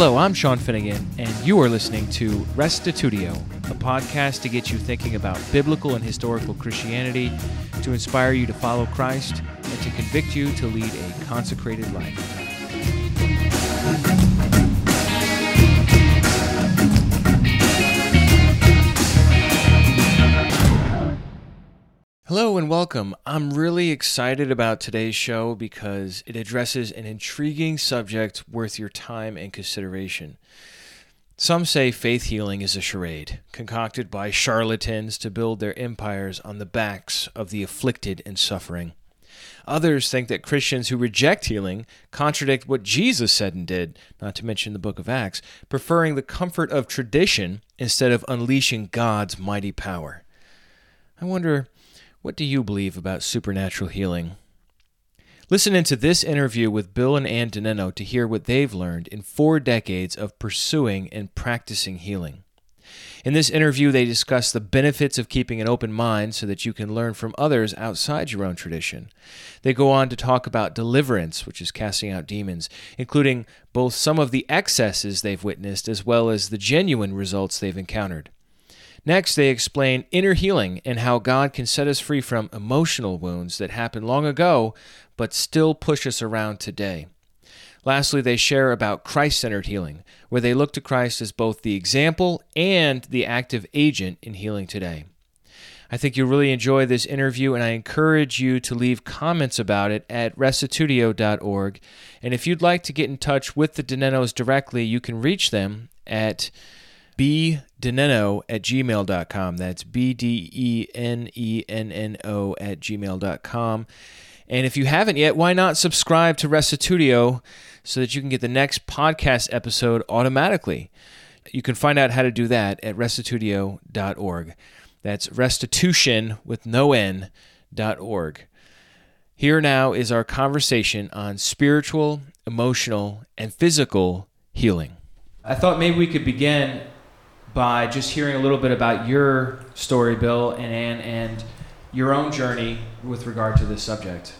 Hello, I'm Sean Finnegan, and you are listening to Restitutio, a podcast to get you thinking about biblical and historical Christianity, to inspire you to follow Christ, and to convict you to lead a consecrated life. Hello and welcome. I'm really excited about today's show because it addresses an intriguing subject worth your time and consideration. Some say faith healing is a charade, concocted by charlatans to build their empires on the backs of the afflicted and suffering. Others think that Christians who reject healing contradict what Jesus said and did, not to mention the book of Acts, preferring the comfort of tradition instead of unleashing God's mighty power. I wonder what do you believe about supernatural healing? Listen into this interview with Bill and Ann DeNenno to hear what they've learned in four decades of pursuing and practicing healing. In this interview, they discuss the benefits of keeping an open mind so that you can learn from others outside your own tradition. They go on to talk about deliverance, which is casting out demons, including both some of the excesses they've witnessed as well as the genuine results they've encountered. Next, they explain inner healing and how God can set us free from emotional wounds that happened long ago but still push us around today. Lastly, they share about Christ centered healing, where they look to Christ as both the example and the active agent in healing today. I think you'll really enjoy this interview, and I encourage you to leave comments about it at restitutio.org. And if you'd like to get in touch with the DeNennos directly, you can reach them at bdenenno at gmail.com. That's B D E N E N N O at gmail.com. And if you haven't yet, why not subscribe to Restitutio so that you can get the next podcast episode automatically? You can find out how to do that at restitutio.org. That's restitution with no N dot org. Here now is our conversation on spiritual, emotional, and physical healing. I thought maybe we could begin by just hearing a little bit about your story, Bill and and your own journey with regard to this subject.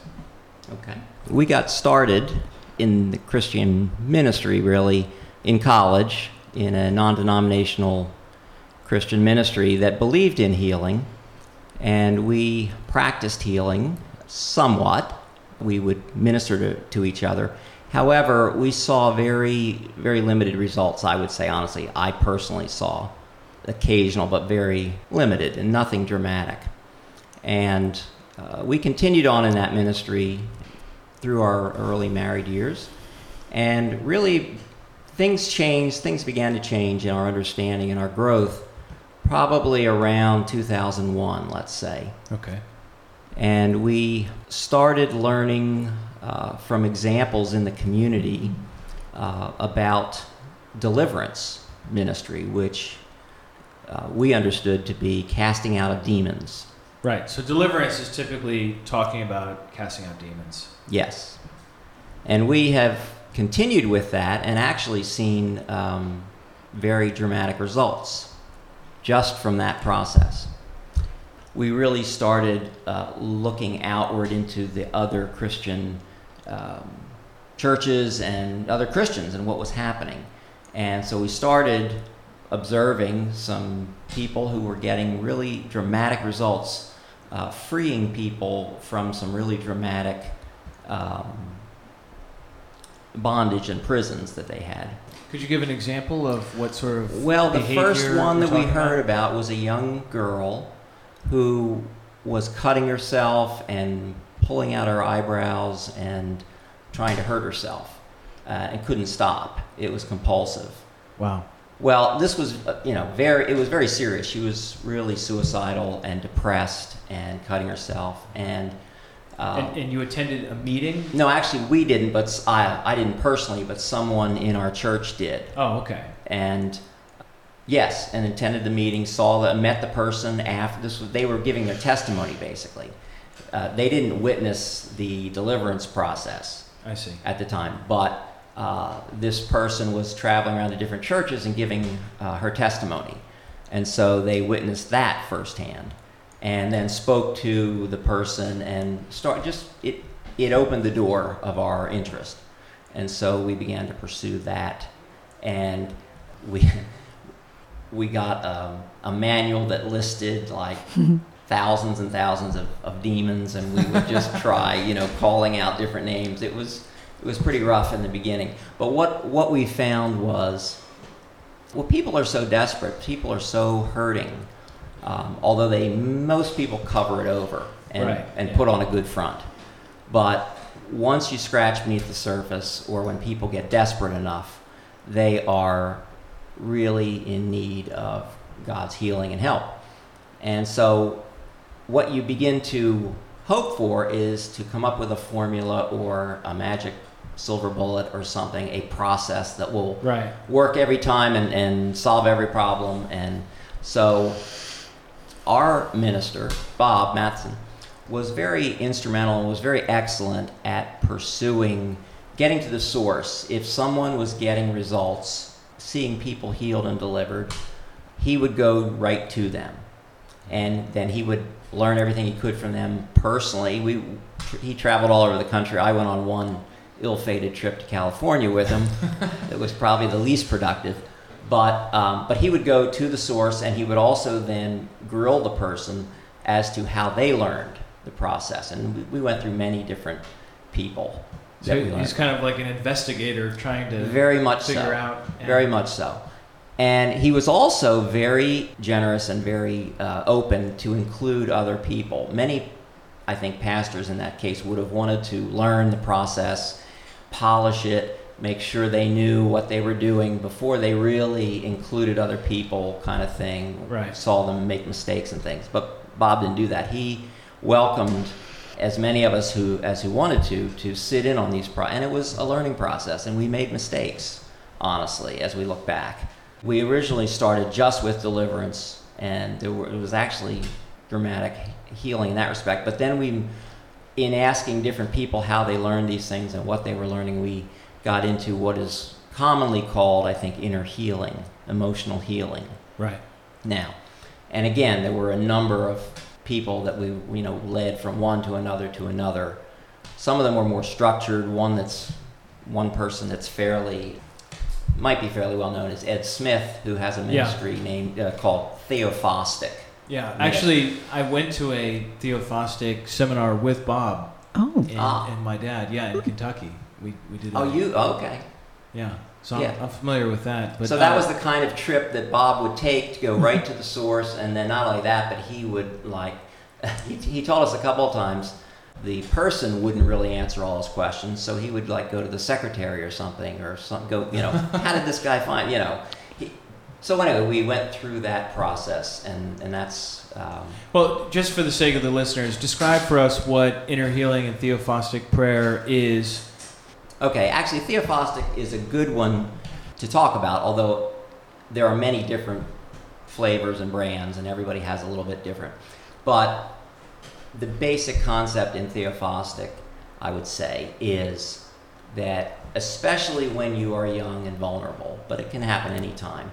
Okay. We got started in the Christian ministry really in college in a non denominational Christian ministry that believed in healing, and we practiced healing somewhat. We would minister to, to each other However, we saw very, very limited results, I would say, honestly. I personally saw occasional, but very limited and nothing dramatic. And uh, we continued on in that ministry through our early married years. And really, things changed, things began to change in our understanding and our growth probably around 2001, let's say. Okay. And we started learning uh, from examples in the community uh, about deliverance ministry, which uh, we understood to be casting out of demons. Right. So deliverance is typically talking about casting out demons. Yes. And we have continued with that and actually seen um, very dramatic results just from that process we really started uh, looking outward into the other Christian um, churches and other Christians and what was happening. And so we started observing some people who were getting really dramatic results, uh, freeing people from some really dramatic um, bondage and prisons that they had. Could you give an example of what sort of? Well, the first one that we heard about? about was a young girl who was cutting herself and pulling out her eyebrows and trying to hurt herself uh, and couldn't stop. It was compulsive. Wow. Well, this was, uh, you know, very, it was very serious. She was really suicidal and depressed and cutting herself. And, uh, and, and, you attended a meeting? No, actually, we didn't, but I, I didn't personally, but someone in our church did. Oh, okay. And Yes, and attended the meeting, saw the, met the person after this. Was, they were giving their testimony basically. Uh, they didn't witness the deliverance process. I see. At the time, but uh, this person was traveling around to different churches and giving uh, her testimony, and so they witnessed that firsthand, and then spoke to the person and start just it. It opened the door of our interest, and so we began to pursue that and we we got um, a manual that listed like thousands and thousands of, of demons, and we would just try, you know, calling out different names. It was it was pretty rough in the beginning, but what what we found was, well, people are so desperate, people are so hurting. Um, although they most people cover it over and, Right, and yeah. put on a good front, but once you scratch beneath the surface, or when people get desperate enough, they are really in need of God's healing and help. And so, what you begin to hope for is to come up with a formula or a magic silver bullet or something, a process that will Right. work every time and, and solve every problem. And so, our minister, Bob Matson, was very instrumental and was very excellent at pursuing getting to the source. If someone was getting results, seeing people healed and delivered, he would go right to them. And then he would learn everything he could from them personally. We, he traveled all over the country. I went on one ill fated trip to California with him. it was probably the least productive. But, um, but he would go to the source and he would also then grill the person as to how they learned the process. And we, we went through many different people. So that he's kind of like an investigator trying to very much figure so. out. and- Very much so. And he was also very generous and very uh, open to include other people. Many, I think, pastors in that case would have wanted to learn the process, polish it, make sure they knew what they were doing before they really included other people, kind of thing. Right. Saw them make mistakes and things. But Bob didn't do that. He welcomed as many of us who as who wanted to to sit in on these pro and it was a learning process and we made mistakes honestly as we look back we originally started just with deliverance and there were, it was actually dramatic healing in that respect but then we in asking different people how they learned these things and what they were learning we got into what is commonly called i think inner healing emotional healing Right. now. And again, there were a number of people that we you know led from one to another to another. Some of them were more structured. One that's one person that's fairly might be fairly well known is Ed Smith, who has a Yeah. ministry named uh, called Theophostic. Yeah. Yeah. Actually, I went to a Theophostic seminar with Bob Oh, and, Ah. and my dad. Yeah, in Kentucky. We we did. Oh, that. you okay? Yeah. So I'm, Yeah. I'm familiar with that. But so that uh, was the kind of trip that Bob would take to go right to the source, and then not only that, but he would like. He, he told us a couple of times the person wouldn't really answer all his questions, so he would like go to the secretary or something, or some go. You know, how did this guy find? You know. He, so anyway, we went through that process, and and that's. Um, Well, just for the sake of the listeners, describe for us what inner healing and theophostic prayer is. Okay, actually, Theophostic is a good one to talk about, although there are many different flavors and brands, and everybody has a little bit different. But the basic concept in Theophostic, I would say, is that especially when you are young and vulnerable, but it can happen anytime,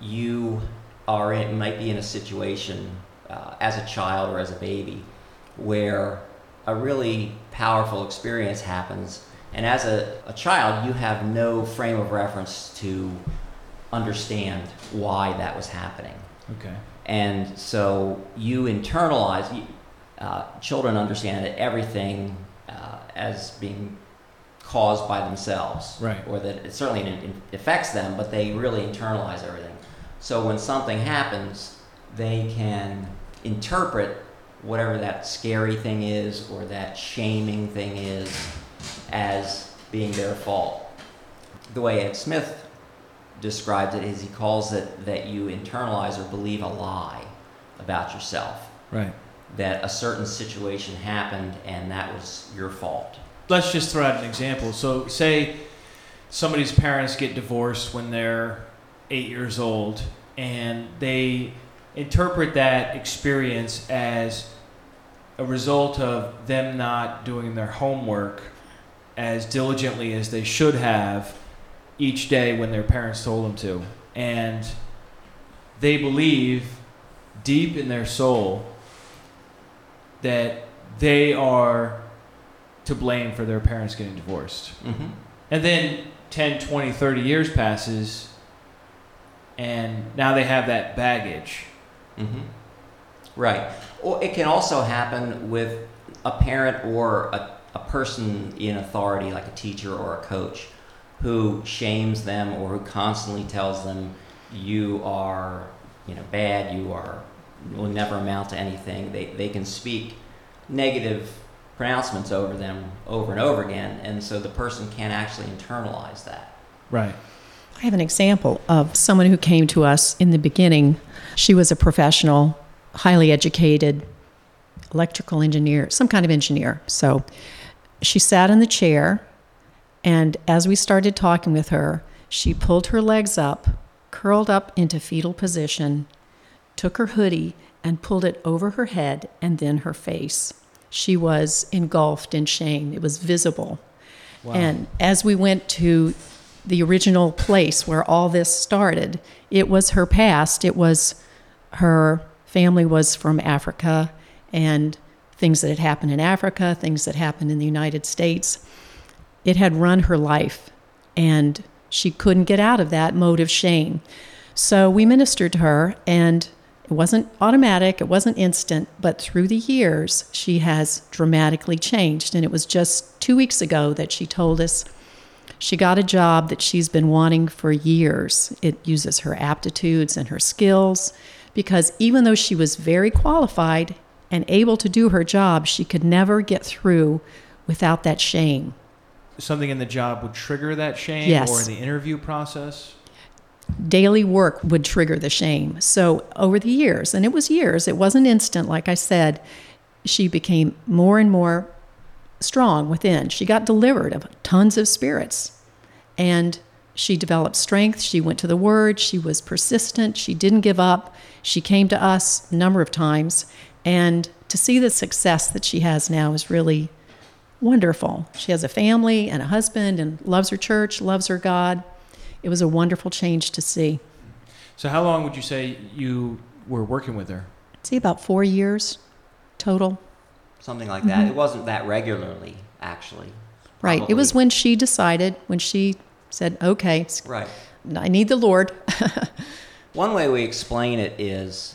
you are in, might be in a situation uh, as a child or as a baby where a really powerful experience happens. And as a, a child, you have no frame of reference to understand why that was happening. Okay. And so you internalize, uh, children understand that everything uh, as being caused by themselves. Right. Or that it certainly affects them, but they really internalize everything. So when something happens, they can interpret whatever that scary thing is or that shaming thing is as being their fault. The way Ed Smith describes it is he calls it that you internalize or believe a lie about yourself Right. That a certain situation happened and that was your fault. Let's just throw out an example. So, say somebody's parents get divorced when they're eight years old, and they interpret that experience as a result of them not doing their homework as diligently as they should have each day when their parents told them to. And they believe deep in their soul that they are to blame for their parents getting divorced. Mm-hmm. And then 10, 20, 30 years passes and now they have that baggage. Mm-hmm. Right. Or it can also happen with a parent or a, a person in authority, like a teacher or a coach, who shames them or who constantly tells them, you are you know, bad, you are will never amount to anything. They, they can speak negative pronouncements over them over and over again, and so the person can't actually internalize that. Right. I have an example of someone who came to us in the beginning. She was a professional, highly educated electrical engineer, some kind of engineer. So she sat in the chair, and as we started talking with her, she pulled her legs up, curled up into fetal position, took her hoodie and pulled it over her head and then her face. She was engulfed in shame. It was visible. Wow. And as we went to the original place where all this started, it was her past. It was her family was from Africa and things that had happened in Africa, things that happened in the United States. It had run her life and she couldn't get out of that mode of shame. So we ministered to her and it wasn't automatic, it wasn't instant, but through the years, she has dramatically changed. And it was just two weeks ago that she told us she got a job that she's been wanting for years. It uses her aptitudes and her skills because even though she was very qualified and able to do her job, she could never get through without that shame. Something in the job would trigger that shame Yes. or in the interview process? Daily work would trigger the shame. So over the years, and it was years, it wasn't instant, like I said, she became more and more strong within. She got delivered of tons of spirits. And she developed strength. She went to the Word. She was persistent. She didn't give up. She came to us a number of times. And to see the success that she has now is really wonderful. She has a family and a husband and loves her church, loves her God. It was a wonderful change to see. So how long would you say you were working with her? See, about four years total. Something like that. It wasn't that regularly, actually. Mm-hmm. Right. It was when she decided, when she said, okay, Right. I need the Lord. One way we explain it is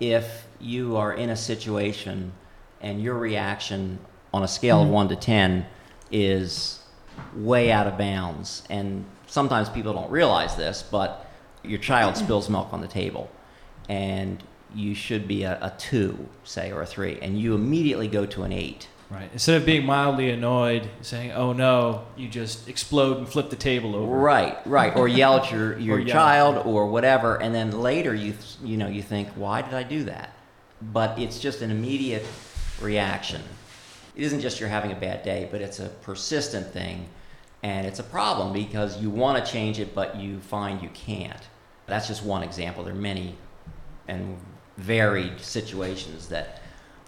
if you are in a situation and your reaction on a scale of 1 to 10 is way out of bounds, and sometimes people don't realize this, but your child mm-hmm. spills milk on the table, and you should be a, a 2, say, or a 3, and you immediately go to an 8. Right. Instead of being mildly annoyed, saying, "Oh no," you just explode and flip the table over. Right, right. Or yell at your, your Or yell. child or whatever, and then later you you know you think, why did I do that? But it's just an immediate reaction. It isn't just you're having a bad day, but it's a persistent thing, and it's a problem because you want to change it, but you find you can't. That's just one example. There are many and varied situations that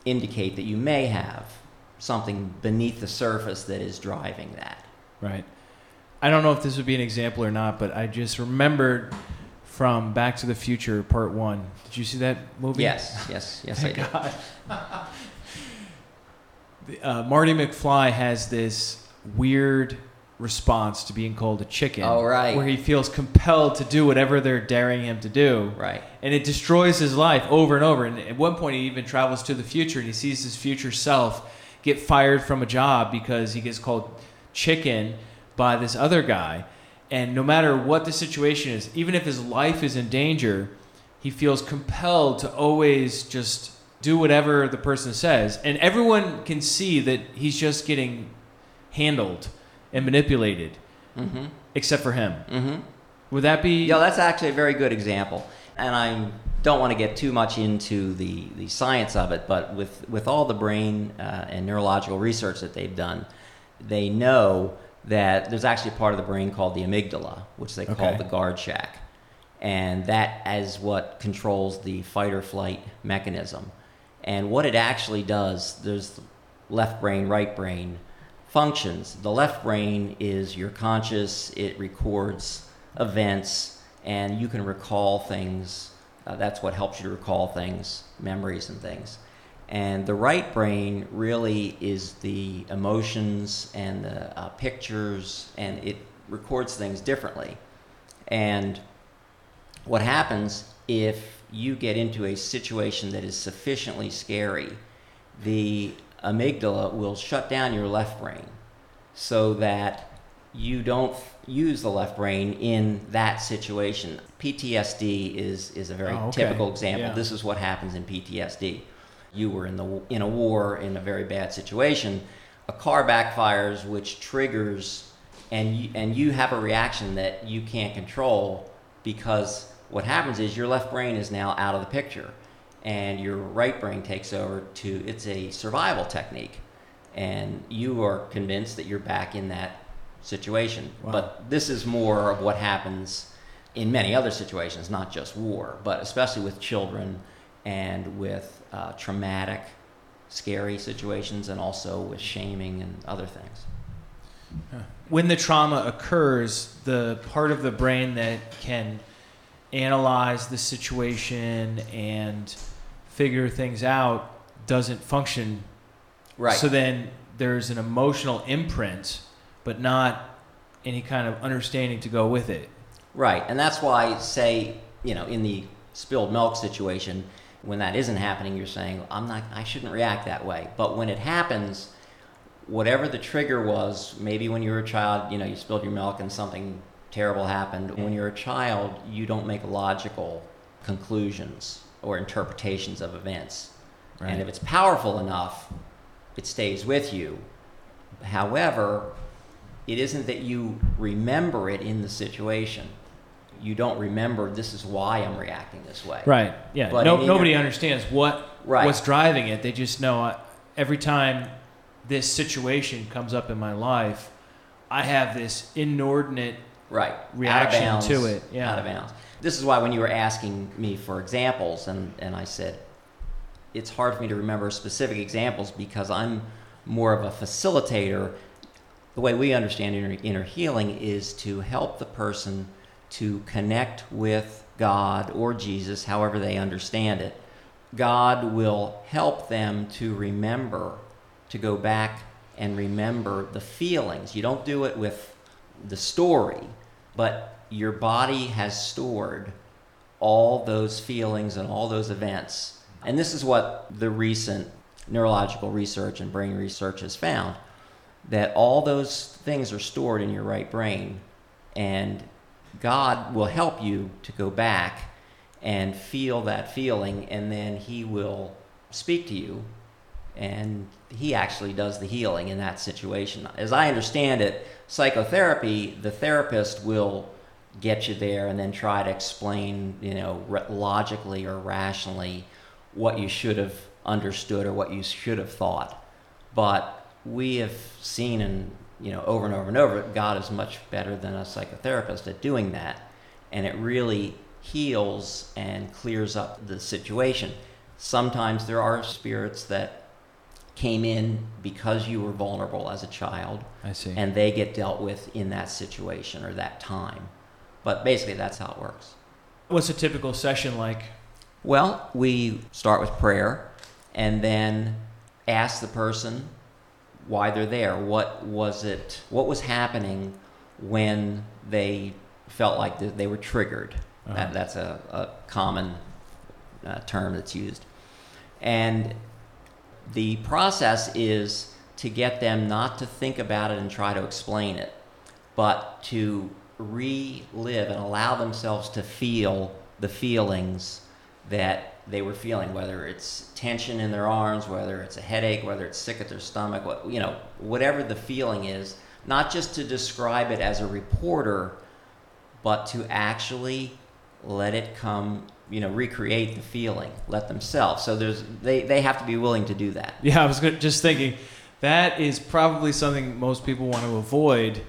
indicate that you may have something beneath the surface that is driving that. Right. I don't know if this would be an example or not, but I just remembered from Back to the Future Part One. Did you see that movie? Yes, yes, yes, I Thank did. God. Uh, Marty McFly has this weird response to being called a chicken. Oh, right. Where he feels compelled to do whatever they're daring him to do. Right. And it destroys his life over and over. And at one point, he even travels to the future and he sees his future self get fired from a job because he gets called chicken by this other guy. And no matter what the situation is, even if his life is in danger, he feels compelled to always just do whatever the person says. And everyone can see that he's just getting handled and manipulated, Mm-hmm. except for him. Mm-hmm. Would that be? Yeah, that's actually a very good example. And I don't want to get too much into the, the science of it, but with, with all the brain uh, and neurological research that they've done, they know that there's actually a part of the brain called the amygdala, which they call the guard shack. And that is what controls the fight or flight mechanism. And what it actually does, there's left brain, right brain functions. The left brain is your conscious, it records events, and you can recall things. Uh, that's what helps you to recall things, memories, and things. And the right brain really is the emotions and the uh, pictures, and it records things differently. And what happens if you get into a situation that is sufficiently scary, the amygdala will shut down your left brain so that you don't use the left brain in that situation. PTSD is, is a very Oh, okay. typical example. Yeah. This is what happens in PTSD. You were in, the, in a war in a very bad situation. A car backfires, which triggers, and you, and you have a reaction that you can't control because what happens is your left brain is now out of the picture and your right brain takes over to it's a survival technique. And you are convinced that you're back in that situation. Wow. but this is more of what happens in many other situations not just war but especially with children and with uh, traumatic scary situations and also with shaming and other things. When the trauma occurs, the part of the brain that can analyze the situation and figure things out doesn't function. right So then there's an emotional imprint, but not any kind of understanding to go with it. Right, and that's why, say, you know, in the spilled milk situation, when that isn't happening, you're saying, "I'm not, I shouldn't react that way." But when it happens, whatever the trigger was, maybe when you were a child, you know, you spilled your milk and something terrible happened. When you're a child, you don't make logical conclusions or interpretations of events, Right. and if it's powerful enough, it stays with you. However, it isn't that you remember it in the situation. You don't remember this is why I'm reacting this way. Right. Yeah. But no, nobody understands what Right. what's driving it. They just know uh, every time this situation comes up in my life, I have this inordinate Right. Reaction out of bounds, to it, yeah. Out of bounds. This is why when you were asking me for examples, and, and I said, it's hard for me to remember specific examples because I'm more of a facilitator. The way we understand inner, inner healing is to help the person to connect with God or Jesus, however they understand it. God will help them to remember, to go back and remember the feelings. You don't do it with the story, but your body has stored all those feelings and all those events. And this is what the recent neurological research and brain research has found that all those things are stored in your right brain and God will help you to go back and feel that feeling and then he will speak to you and he actually does the healing in that situation. As I understand it, psychotherapy, the therapist will get you there and then try to explain, you know, re- logically or rationally what you should have understood or what you should have thought. But we have seen and you know over and over and over, God is much better than a psychotherapist at doing that, and it really heals and clears up the situation. Sometimes there are spirits that came in because you were vulnerable as a child I see. and they get dealt with in that situation or that time. But basically, that's how it works. What's a typical session like? Well, we start with prayer and then ask the person why they're there. What was it? What was happening when they felt like they were triggered? Uh-huh. That, that's a, a common uh, term that's used. And the process is to get them not to think about it and try to explain it, but to relive and allow themselves to feel the feelings that they were feeling, whether it's tension in their arms, whether it's a headache, whether it's sick at their stomach, what, you know, whatever the feeling is, not just to describe it as a reporter, but to actually let it come, you know, recreate the feeling, let themselves. So there's they, they have to be willing to do that. Yeah, I was just thinking that is probably something most people want to avoid.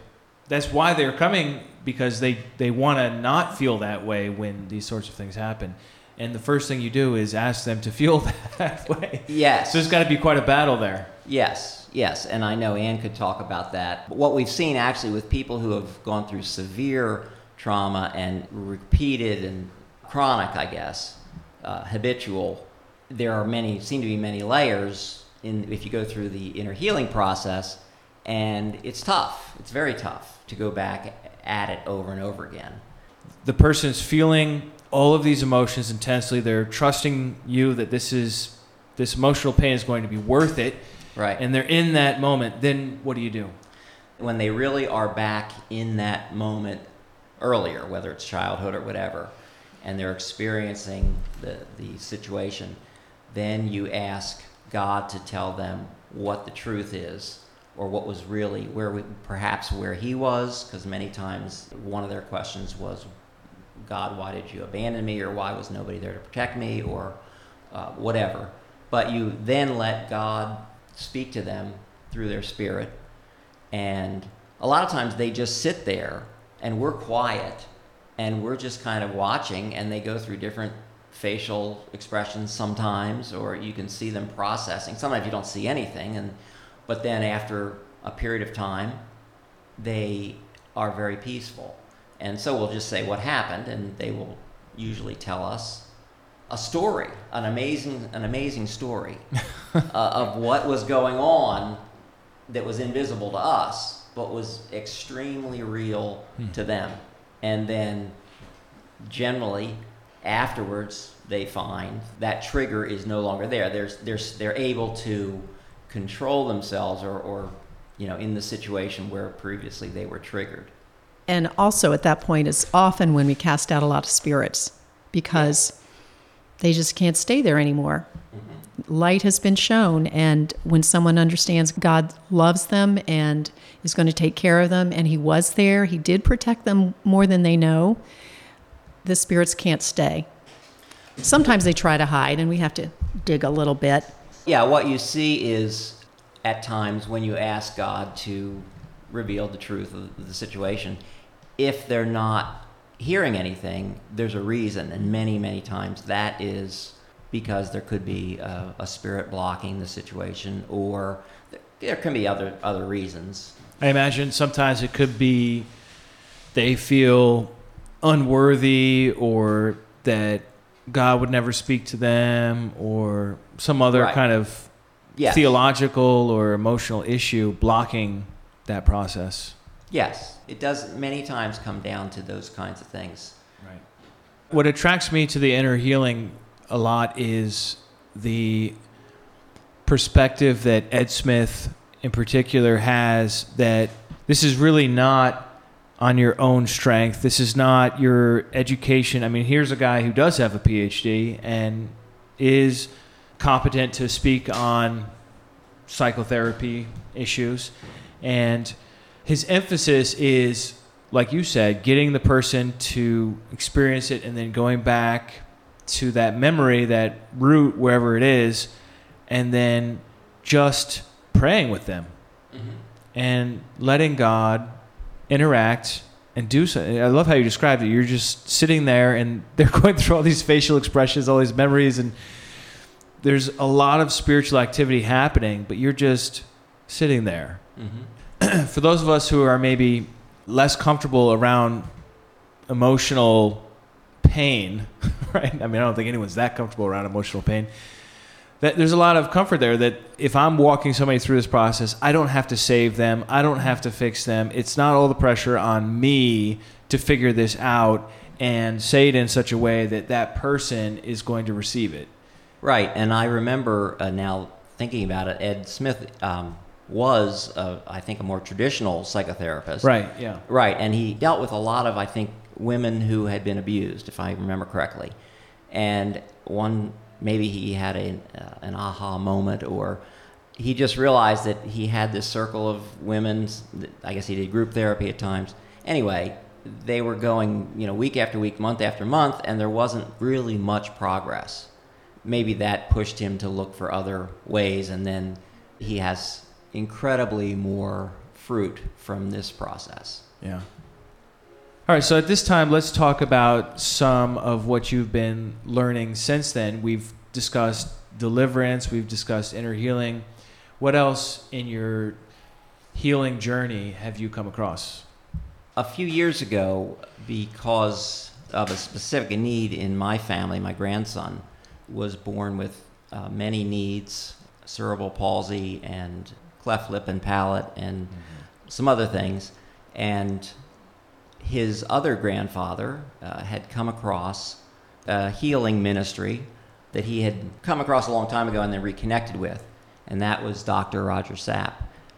That's why they're coming because they they want to not feel that way when these sorts of things happen. And the first thing you do is ask them to feel that way. Yes. So there's got to be quite a battle there. Yes, yes, and I know Anne could talk about that. But what we've seen actually with people who have gone through severe trauma and repeated and chronic, I guess, uh, habitual, there are many, seem to be many layers in if you go through the inner healing process, and it's tough. It's very tough to go back at it over and over again. The person's feeling all of these emotions intensely. They're trusting you that this is this emotional pain is going to be worth it, Right. and they're in that moment. Then what do you do? when they really are back in that moment earlier, whether it's childhood or whatever, and they're experiencing the, the situation, then you ask God to tell them what the truth is or what was really where we, perhaps where he was because many times one of their questions was god why did you abandon me? or why was nobody there to protect me? or uh, whatever. But you then let god speak to them through their spirit and a lot of times they just sit there and we're quiet and we're just kind of watching and they go through different facial expressions sometimes or you can see them processing. Sometimes you don't see anything and but then after a period of time they are very peaceful and so we'll just say what happened and they will usually tell us a story an amazing an amazing story uh, of what was going on that was invisible to us, but was extremely real to them. And then generally afterwards they find that trigger is no longer there. There's, there's, they're able to control themselves or, or, you know, in the situation where previously they were triggered. And also at that point is often when we cast out a lot of spirits because they just can't stay there anymore. Mm-hmm. Light has been shown, and when someone understands God loves them and is going to take care of them, and He was there, He did protect them more than they know, the spirits can't stay. Sometimes they try to hide, and we have to dig a little bit. Yeah, what you see is at times when you ask God to reveal the truth of the situation, if they're not hearing anything, there's a reason, and many, many times that is because there could be a, a spirit blocking the situation, or there can be other other reasons. I imagine sometimes it could be they feel unworthy or that God would never speak to them or some other Right. kind of Yes. theological or emotional issue blocking that process. Yes, it does many times come down to those kinds of things. Right. What attracts me to the inner healing a lot is the perspective that Ed Smith in particular has that this is really not on your own strength. This is not your education. I mean, here's a guy who does have a PhD and is competent to speak on psychotherapy issues. And his emphasis is, like you said, getting the person to experience it and then going back to that memory, that root, wherever it is, and then just praying with them mm-hmm. and letting God interact and do something. I love how you described it. You're just sitting there and they're going through all these facial expressions, all these memories, and there's a lot of spiritual activity happening, but you're just sitting there. Mm-hmm. For those of us who are maybe less comfortable around emotional pain, right? I mean, I don't think anyone's that comfortable around emotional pain. That there's a lot of comfort there that if I'm walking somebody through this process, I don't have to save them. I don't have to fix them. It's not all the pressure on me to figure this out and say it in such a way that that person is going to receive it. Right, and I remember uh, now thinking about it. Ed Smith um, was, uh, I think, a more traditional psychotherapist. Right, yeah. Right, and he dealt with a lot of, I think, women who had been abused, if I remember correctly. And one, maybe he had a, uh, an aha moment, or he just realized that he had this circle of women. I guess he did group therapy at times. Anyway, they were going, you know, week after week, month after month, and there wasn't really much progress. Maybe that pushed him to look for other ways, and then he has incredibly more fruit from this process. Yeah. All right, so at this time, let's talk about some of what you've been learning since then. We've discussed deliverance, we've discussed inner healing. What else in your healing journey have you come across? A few years ago, because of a specific need in my family, my grandson was born with uh, many needs cerebral palsy and cleft lip and palate and some other things. And his other grandfather uh, had come across a healing ministry that he had come across a long time ago and then reconnected with, and that was Dr. Roger Sapp.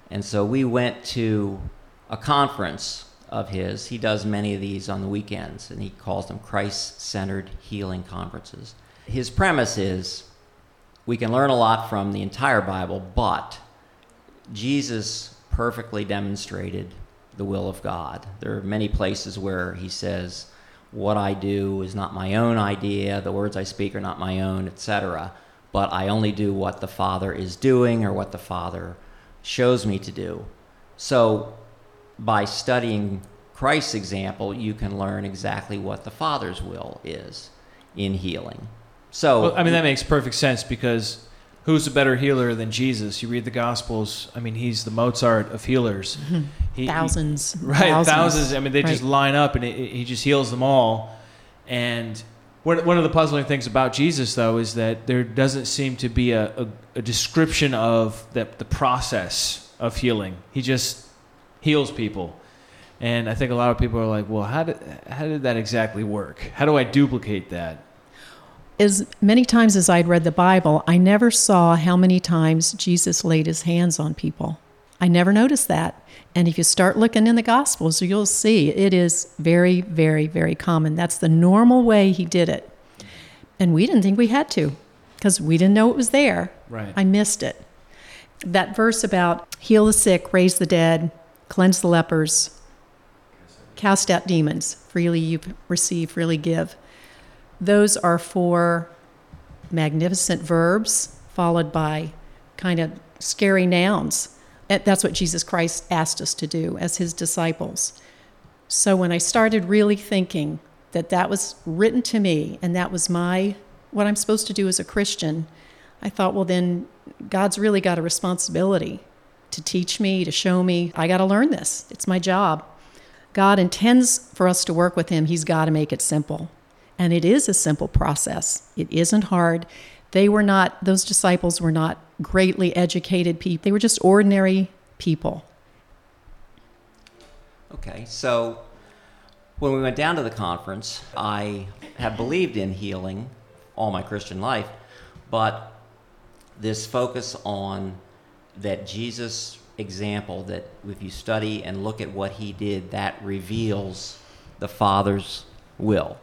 And so we went to a conference of his. He does many of these on the weekends, and he calls them Christ centered healing conferences. His premise is we can learn a lot from the entire Bible, but Jesus perfectly demonstrated the will of God. There are many places where he says, What I do is not my own idea, the words I speak are not my own, etc. But I only do what the Father is doing or what the Father shows me to do. So, by studying Christ's example, you can learn exactly what the Father's will is in healing. So, Well, I mean, that makes perfect sense because who's a better healer than Jesus? You read the Gospels. I mean, he's the Mozart of healers. He- he- thousands, right? Thousands. I mean, they just line up, and it, it- he just heals them all. And one, one of the puzzling things about Jesus, though, is that there doesn't seem to be a, a, a description of the, the process of healing. He just heals people. And I think a lot of people are like, well, how did, how did that exactly work? How do I duplicate that? As many times as I'd read the Bible, I never saw how many times Jesus laid his hands on people. I never noticed that. And if you start looking in the Gospels, you'll see it is very, very, very common. That's the normal way he did it. And we didn't think we had to because we didn't know it was there. Right. I missed it. That verse about heal the sick, raise the dead, cleanse the lepers, cast out demons, freely you receive, freely give. Those are four magnificent verbs followed by kind of scary nouns. That's what Jesus Christ asked us to do as his disciples. So when I started really thinking that that was written to me and that was my what I'm supposed to do as a Christian, I thought, well then God's really got a responsibility to teach me, to show me. I got to learn this. It's my job. God intends for us to work with him. He's got to make it simple. And it is a simple process. It isn't hard. They were not those disciples were not greatly educated people. They were just ordinary people. Okay, so when we went down to the conference, I have believed in healing all my Christian life, but this focus on that Jesus example that if you study and look at what he did, that reveals the Father's will.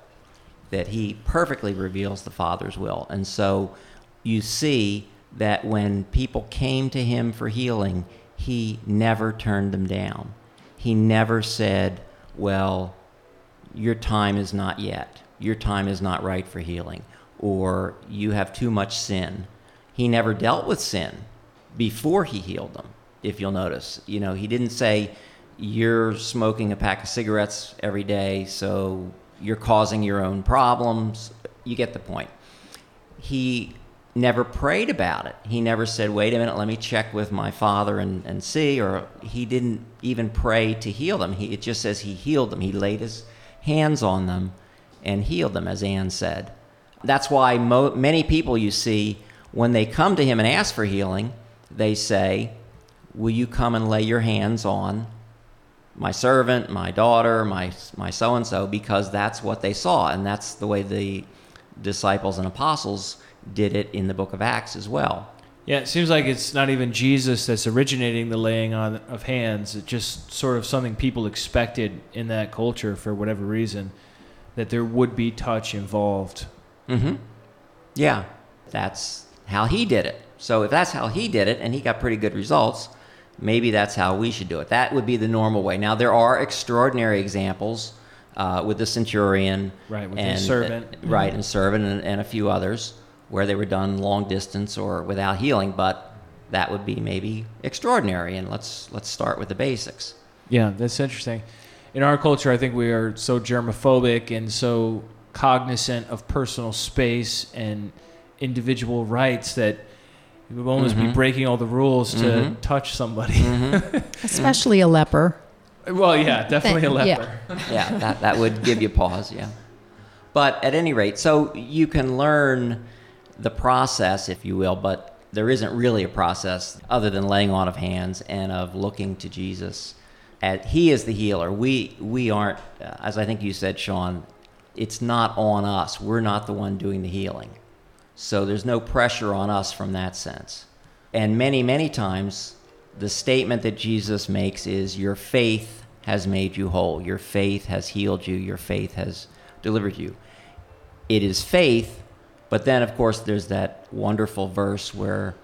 That he perfectly reveals the Father's will. And so you see that when people came to him for healing, he never turned them down. He never said, Well, your time is not yet. Your time is not right for healing. Or you have too much sin. He never dealt with sin before he healed them, if you'll notice. You know, he didn't say, You're smoking a pack of cigarettes every day, so you're causing your own problems. You get the point. He never prayed about it. He never said, Wait a minute, let me check with my father and, and see, or he didn't even pray to heal them. He, it just says he healed them. He laid his hands on them and healed them, as Anne said. That's why mo- many people you see, when they come to him and ask for healing, they say, Will you come and lay your hands on my servant, my daughter, my, my so and so? Because that's what they saw, and that's the way the disciples and apostles did it in the book of Acts as well. Yeah, it seems like it's not even Jesus that's originating the laying on of hands. It's just sort of something people expected in that culture for whatever reason, that there would be touch involved. Mm-hmm. Yeah, that's how he did it. So if that's how he did it and he got pretty good results, maybe that's how we should do it. That would be the normal way. Now there are extraordinary examples uh, with the centurion, Right, with the and servant. uh, right, and servant, and, and a few others where they were done long distance or without healing. But that would be maybe extraordinary. And let's let's start with the basics. Yeah, that's interesting. In our culture, I think we are so germophobic and so cognizant of personal space and individual rights that it would almost be Mhm. breaking all the rules to Mhm. touch somebody. Especially a leper. well, yeah, definitely a Thank- yeah. leper. yeah, that, that would give you pause, yeah. But at any rate, so you can learn the process, if you will, but there isn't really a process other than laying on of hands and of looking to Jesus at, he is the healer. We we aren't, uh, as I think you said, Sean. It's not on us. We're not the one doing the healing. So there's no pressure on us from that sense. And many many times, the statement that Jesus makes is, "Your faith has made you whole. Your faith has healed you. Your faith has delivered you." It is faith, but then of course there's that wonderful verse where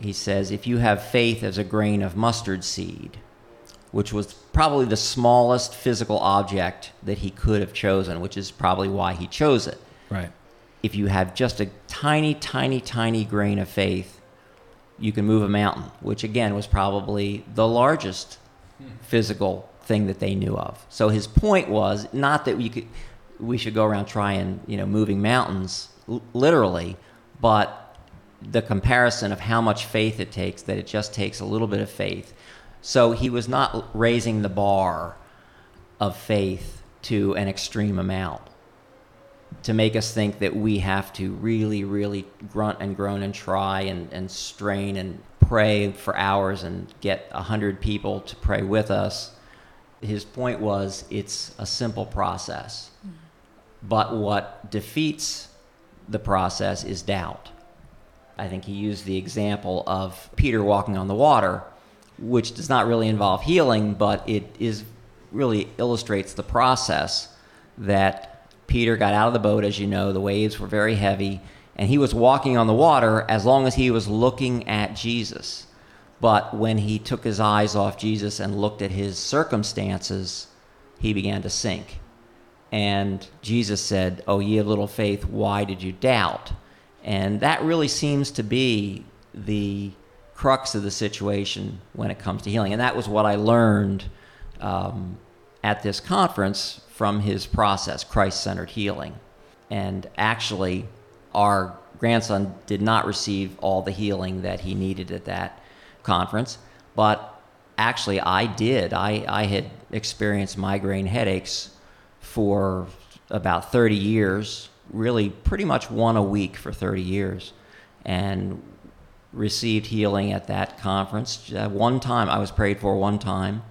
he says, "If you have faith as a grain of mustard seed." which was probably the smallest physical object that he could have chosen, which is probably why he chose it. Right. If you have just a tiny, tiny, tiny grain of faith, you can move a mountain, which again was probably the largest physical thing that they knew of. So his point was not that we could we should go around trying, you know, moving mountains l- literally, but the comparison of how much faith it takes that it just takes a little bit of faith so he was not raising the bar of faith to an extreme amount to make us think that we have to really, really grunt and groan and try and, and strain and pray for hours and get a hundred people to pray with us. His point was it's a simple process. Mm-hmm. But what defeats the process is doubt. I think he used the example of Peter walking on the water which does not really involve healing, but it is really illustrates the process that Peter got out of the boat. As you know, the waves were very heavy, and he was walking on the water as long as he was looking at Jesus. But when he took his eyes off Jesus and looked at his circumstances, he began to sink. And Jesus said, Oh, ye of little faith, why did you doubt? And that really seems to be the crux of the situation when it comes to healing. And that was what I learned um, at this conference from his process, Christ centered healing. And actually, our grandson did not receive all the healing that he needed at that conference, but actually, I did. I, I had experienced migraine headaches for about 30 years, really, pretty much one a week for 30 years. And received healing at that conference. One time, I was prayed for one time,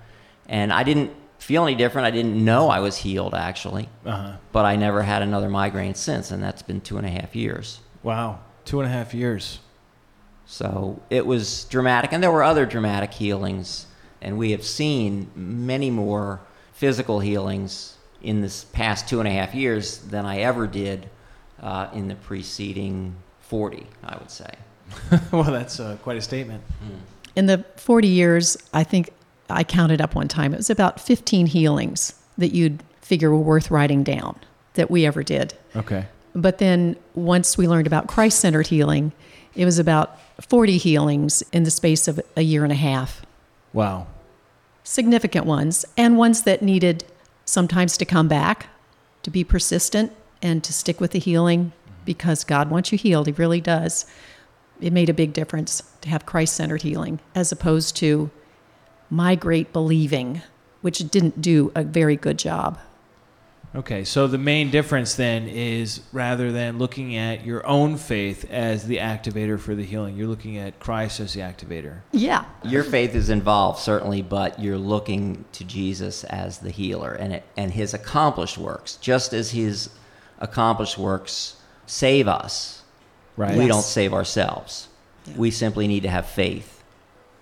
and I didn't feel any different. I didn't know I was healed actually, uh-huh. but I never had another migraine since, and that's been two and a half years. Wow, two and a half years. So it was dramatic, and there were other dramatic healings, and we have seen many more physical healings in this past two and a half years than I ever did uh, in the preceding 40, I would say. well, that's uh, quite a statement. In the 40 years, I think I counted up one time, it was about 15 healings that you'd figure were worth writing down that we ever did. Okay. But then once we learned about Christ centered healing, it was about 40 healings in the space of a year and a half. Wow. Significant ones, and ones that needed sometimes to come back, to be persistent, and to stick with the healing because God wants you healed. He really does it made a big difference to have Christ centered healing as opposed to my great believing, which didn't do a very good job. Okay, so the main difference then is rather than looking at your own faith as the activator for the healing, you're looking at Christ as the activator. Yeah. Your faith is involved certainly, but you're looking to Jesus as the healer and it, and his accomplished works, just as his accomplished works save us Right. We Yes. don't save ourselves. Yeah. We simply need to have faith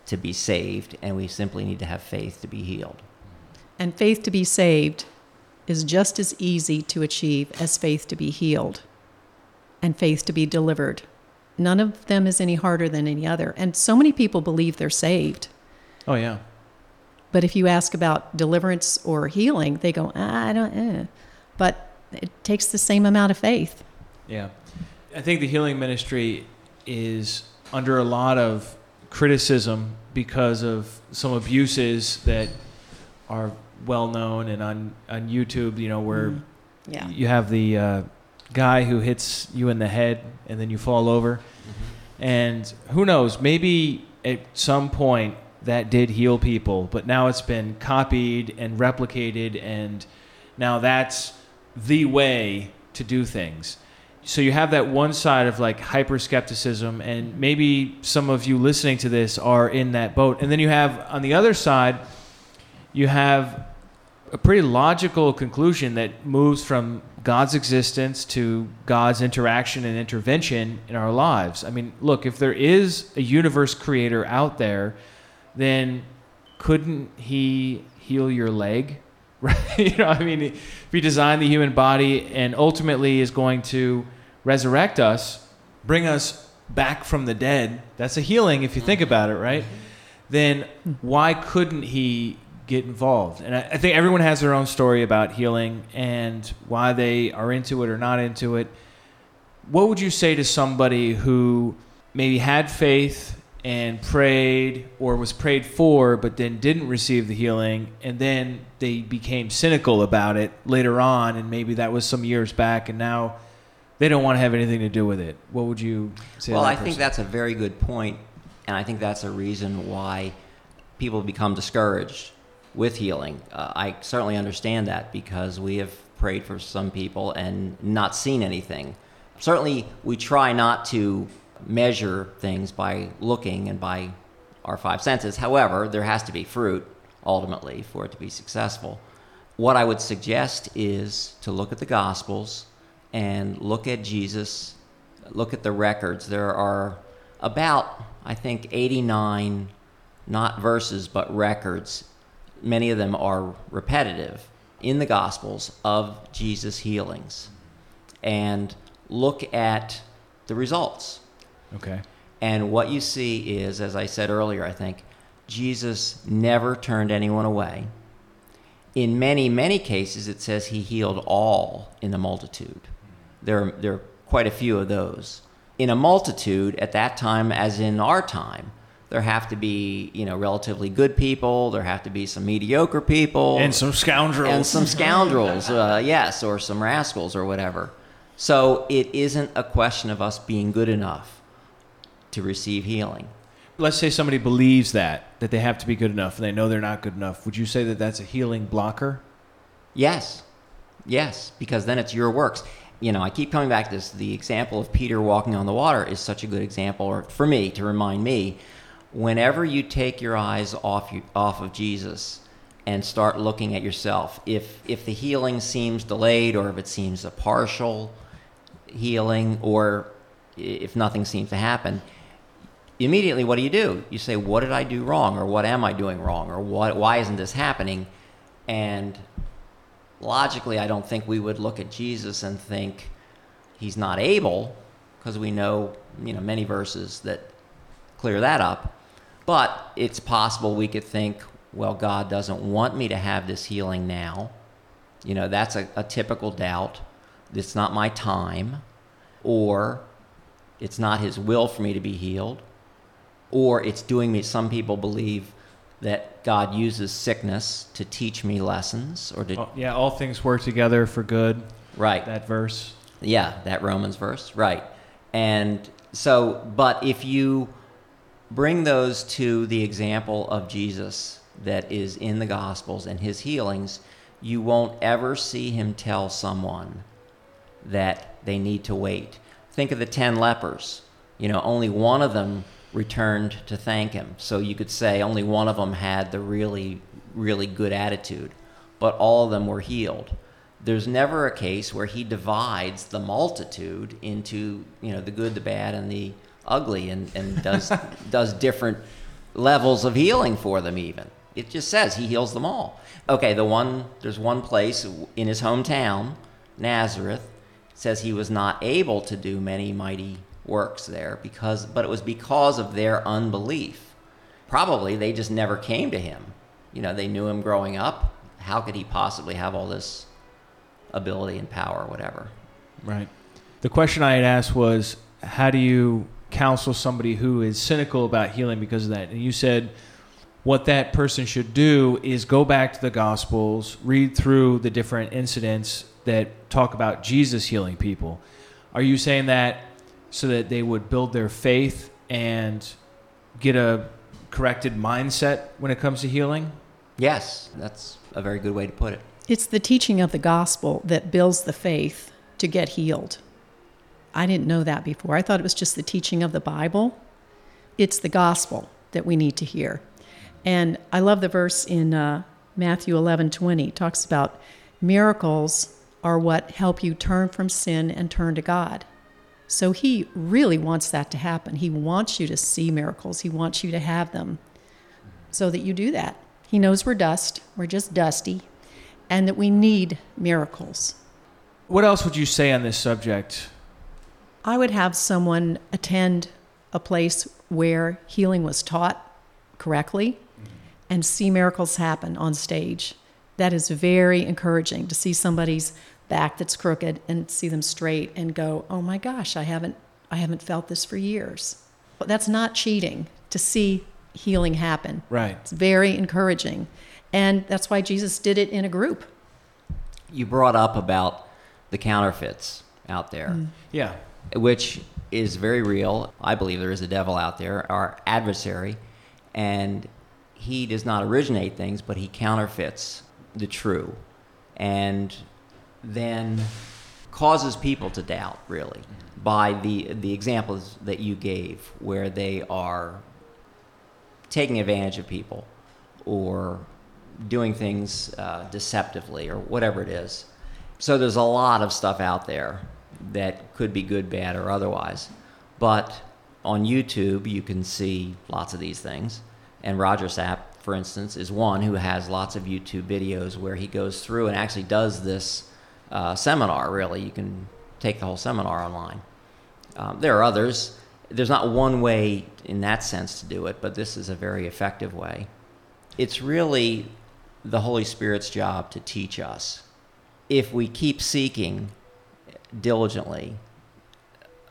to be saved, and we simply need to have faith to be healed. And faith to be saved is just as easy to achieve as faith to be healed and faith to be delivered. None of them is any harder than any other. And so many people believe they're saved. Oh, yeah. But if you ask about deliverance or healing, they go, ah, I don't, eh. But it takes the same amount of faith. Yeah. I think the healing ministry is under a lot of criticism because of some abuses that are well known and on, on YouTube, you know, where Mm. Yeah. you have the uh, guy who hits you in the head and then you fall over. And who knows, maybe at some point that did heal people, but now it's been copied and replicated, and now that's the way to do things. So you have that one side of like hyper skepticism, and maybe some of you listening to this are in that boat. And then you have on the other side, you have a pretty logical conclusion that moves from God's existence to God's interaction and intervention in our lives. I mean, look, if there is a universe creator out there, then couldn't he heal your leg? Right? you know, I mean, if he designed the human body and ultimately is going to resurrect us, bring us back from the dead, that's a healing if you think mm-hmm. about it, right? Then why couldn't he get involved. And I, I, think everyone has their own story about healing and why they are into it or not into it. What would you say to somebody who maybe had faith and prayed or was prayed for but then didn't receive the healing and then they became cynical about it later on and maybe that was some years back and now they don't want to have anything to do with it. What would you say? Well, I person? think that's a very good point, and I think that's a reason why people become discouraged with healing. Uh, I certainly understand that because we have prayed for some people and not seen anything. Certainly, we try not to measure things by looking and by our five senses. However, there has to be fruit ultimately for it to be successful. What I would suggest is to look at the Gospels and look at Jesus, look at the records. There are about, I think, 89 not verses but records many of them are repetitive in the Gospels of Jesus' healings and look at the results. Okay. And what you see is, as I said earlier, I think, Jesus never turned anyone away. In many, many cases, it says he healed all in the multitude. There, there are quite a few of those. In a multitude, at that time, as in our time, there have to be you know relatively good people there have to be some mediocre people and some scoundrels and some scoundrels uh, yes or some rascals or whatever so it isn't a question of us being good enough to receive healing. Let's say somebody believes that that they have to be good enough and they know they're not good enough. Would you say that that's a healing blocker? Yes. Yes because then it's your works. You know, I keep coming back to this. The example of Peter walking on the water is such a good example, or for me to remind me whenever you take your eyes off you, off of Jesus and start looking at yourself, if if the healing seems delayed or if it seems a partial healing or if nothing seems to happen, immediately what do you do? You say, "What did I do wrong?" or "What am I doing wrong?" or "What why isn't this happening?" And logically, I don't think we would look at Jesus and think he's not able because we know, you know, many verses that clear that up. But it's possible we could think, well, God doesn't want me to have this healing now. You know, that's a, a typical doubt. It's not my time. Or it's not His will for me to be healed. Or it's doing me, some people believe that God uses sickness to teach me lessons or to. Oh, yeah, all things work together for good. Right. That verse. Yeah, that Romans verse. Right. And so, but if you bring those to the example of Jesus that is in the Gospels and his healings, you won't ever see him tell someone that they need to wait. Think of the 10 lepers. You know, only one of them returned to thank him. So you could say only one of them had the really, really good attitude, but all of them were healed. There's never a case where he divides the multitude into, you know, the good, the bad, and the ugly and, and does does different levels of healing for them even it just says he heals them all okay the one there's one place in his hometown nazareth says he was not able to do many mighty works there because but it was because of their unbelief. Probably they just never came to him. You know they knew him growing up. How could he possibly have all this ability and power or whatever? Right. The question i had asked was how do you counsel somebody who is cynical about healing because of that. And you said what that person should do is go back to the Gospels, read through the different incidents that talk about Jesus healing people. Are you saying that so that they would build their faith and get a corrected mindset when it comes to healing? Yes, that's a very good way to put it. It's the teaching of the gospel that builds the faith to get healed. I didn't know that before. I thought it was just the teaching of the Bible. It's the gospel that we need to hear. And I love the verse in uh, Matthew 11:20 talks about miracles are what help you turn from sin and turn to God. So he really wants that to happen. He wants you to see miracles. He wants you to have them so that you do that. He knows we're dust, we're just dusty, and that we need miracles. What else would you say on this subject? I would have someone attend a place where healing was taught correctly and see miracles happen on stage. That is very encouraging to see somebody's back that's crooked and see them straight and go, "Oh my gosh, I haven't I haven't felt this for years." But that's not cheating to see healing happen. Right. It's very encouraging. And that's why Jesus did it in a group. You brought up about the counterfeits out there, mm. Yeah. which is very real. I believe there is a devil out there, our adversary, and he does not originate things, but he counterfeits the true. And then causes people to doubt really by the the examples that you gave where they are taking advantage of people or doing things uh, deceptively or whatever it is. So there's a lot of stuff out there that could be good bad or otherwise. But on youtube you can see lots of these things. And roger sapp for instance is one who has lots of youtube videos where he goes through and actually does this uh, seminar, really. You can take the whole seminar online. Um, there are others. There's not one way in that sense to do it, but this is a very effective way. It's really the Holy Spirit's job to teach us. If we keep seeking diligently,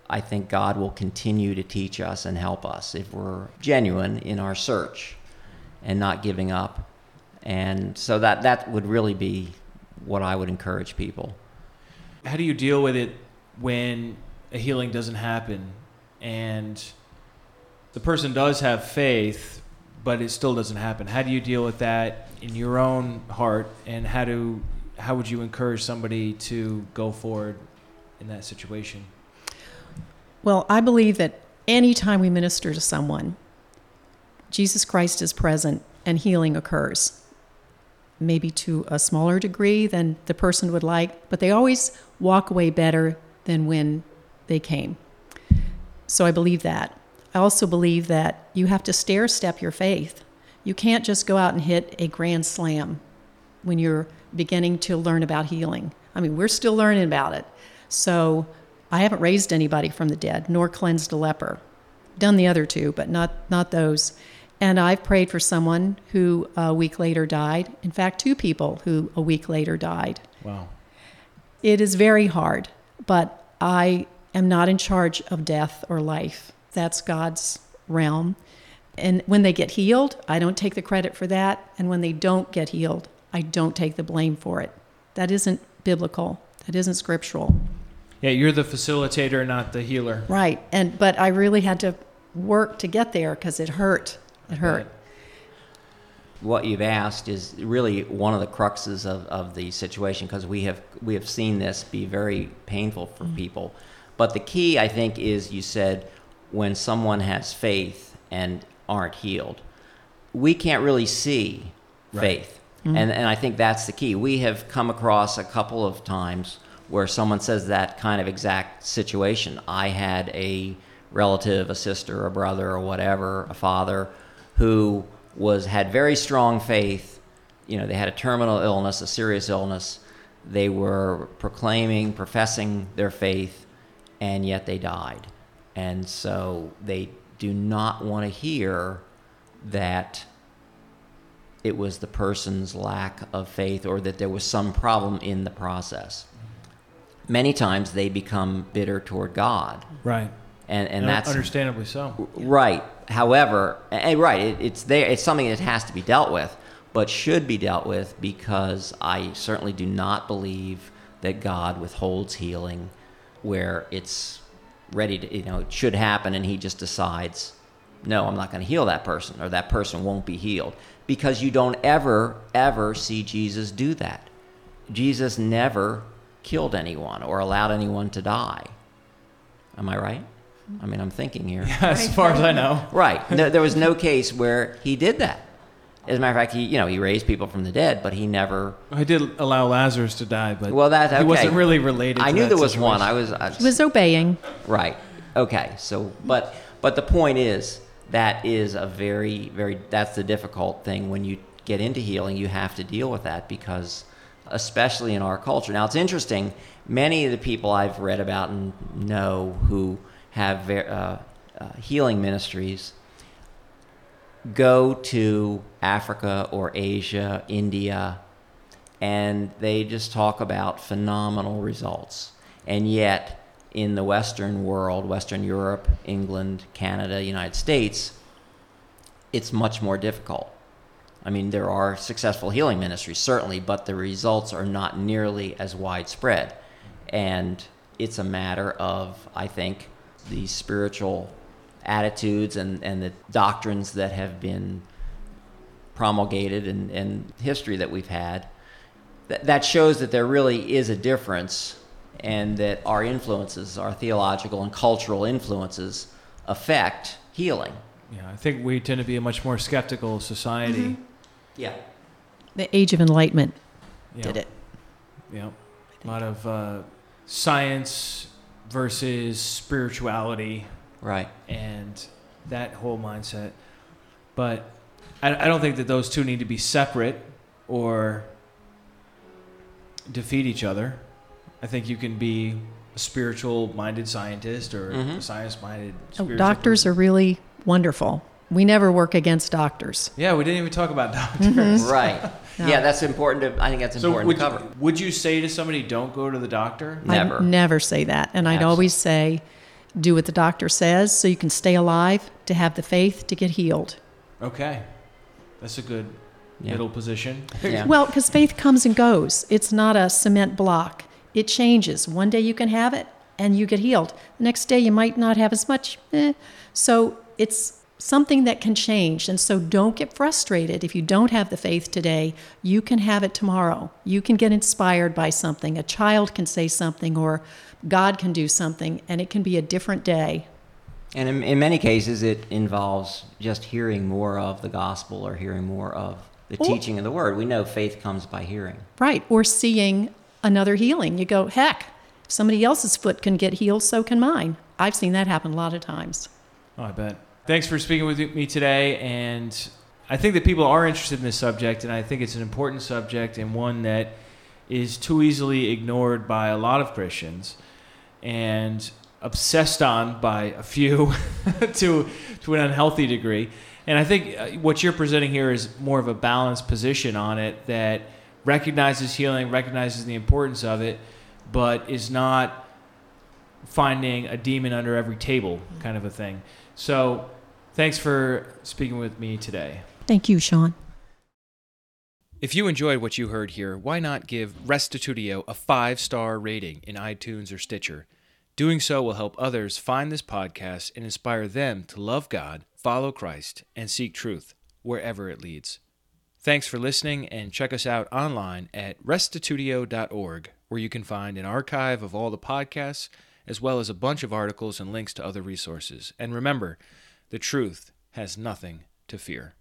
I think God will continue to teach us and help us if we're genuine in our search and not giving up. And so that, that would really be what I would encourage people. How do you deal with it when a healing doesn't happen and the person does have faith, but it still doesn't happen? How do you deal with that in your own heart, and how do how would you encourage somebody to go forward in that situation? Well, I believe that anytime we minister to someone, Jesus Christ is present and healing occurs. Maybe to a smaller degree than the person would like, but they always walk away better than when they came. So I believe that. I also believe that you have to stair step your faith. You can't just go out and hit a grand slam when you're beginning to learn about healing. I mean, we're still learning about it. So I haven't raised anybody from the dead, nor cleansed a leper. Done the other two, but not, not those. And I've prayed for someone who a week later died. In fact, two people who a week later died. Wow. It is very hard, but I am not in charge of death or life. That's God's realm. And when they get healed, I don't take the credit for that. And when they don't get healed, I don't take the blame for it. That isn't biblical. That isn't scriptural. Yeah, you're the facilitator, not the healer. Right. And but I really had to work to get there because it hurt. It hurt. What you've asked is really one of the cruxes of, of the situation because we have we have seen this be very painful for mm-hmm. people. But the key, I think, is you said when someone has faith and aren't healed, we can't really see faith, mm-hmm. and and I think that's the key. We have come across a couple of times where someone says that kind of exact situation. I had a relative, a sister, a brother, or whatever, a father, who was had very strong faith. You know, they had a terminal illness, a serious illness. They were proclaiming, professing their faith, and yet they died. And so they do not want to hear that it was the person's lack of faith or that there was some problem in the process. Many times they become bitter toward God. Right. And, and that's understandably so. Right. However, and right, it, it's there. It's something that has to be dealt with, but should be dealt with because I certainly do not believe that God withholds healing where it's ready to, you know, it should happen, and He just decides, no, I'm not going to heal that person, or that person won't be healed, because you don't ever, ever see Jesus do that. Jesus never killed anyone or allowed anyone to die. Am I right? I mean, I'm thinking here. as far as I know. Right. No, there was no case where he did that. As a matter of fact, he you know he raised people from the dead, but he never. I did allow Lazarus to die, but Well, that- he wasn't really related. I to knew that there was situation. one. I was. I He was obeying. Right. Okay. So, but but the point is that is a very very that's the difficult thing when you get into healing. You have to deal with that because, especially in our culture. Now, it's interesting. Many of the people I've read about and know who have uh, uh, healing ministries go to Africa or Asia, India, and they just talk about phenomenal results. And yet, in the Western world, Western Europe, England, Canada, United States, it's much more difficult. I mean, there are successful healing ministries, certainly, but the results are not nearly as widespread. And it's a matter of, I think, the spiritual attitudes and, and the doctrines that have been promulgated and, and history that we've had that, that shows that there really is a difference and that our influences, our theological and cultural influences, affect healing. Yeah, I think we tend to be a much more skeptical society. Yeah. The Age of Enlightenment Yeah. did it. Yeah, a lot of uh, science versus spirituality Right. and that whole mindset. But I, I don't think that those two need to be separate or defeat each other. I think you can be a spiritual minded scientist or Mhm. a science minded Oh, doctors are really wonderful. We never work against doctors. Yeah, we didn't even talk about doctors. Right. No. Yeah, that's important to, I think that's So important would to cover. you, would you say to somebody, don't go to the doctor? Never. I'd never say that. And I'd always say, do what the doctor says so you can stay alive, to have the faith to get healed. Okay. That's a good Yeah. middle position. Yeah. Well, because faith comes and goes. It's not a cement block. It changes. One day you can have it and you get healed. The next day you might not have as much. Eh. So it's something that can change. And so don't get frustrated if you don't have the faith today. You can have it tomorrow. You can get inspired by something. A child can say something or God can do something, and it can be a different day. And in, in many cases, it involves just hearing more of the gospel or hearing more of the Or- teaching of the word. We know faith comes by hearing. Right. Or seeing another healing. You go, heck, if somebody else's foot can get healed, so can mine. I've seen that happen a lot of times. Oh, I bet. Thanks for speaking with me today. And I think that people are interested in this subject, and I think it's an important subject and one that is too easily ignored by a lot of Christians and obsessed on by a few to, to an unhealthy degree. And I think uh, what you're presenting here is more of a balanced position on it that recognizes healing, recognizes the importance of it, but is not finding a demon under every table kind of a thing. So, thanks for speaking with me today. Thank you, Sean. If you enjoyed what you heard here, why not give Restitutio a five star rating in iTunes or Stitcher? Doing so will help others find this podcast and inspire them to love God, follow Christ, and seek truth wherever it leads. Thanks for listening and check us out online at restitutio.org, where you can find an archive of all the podcasts, as well as a bunch of articles and links to other resources. And remember, the truth has nothing to fear.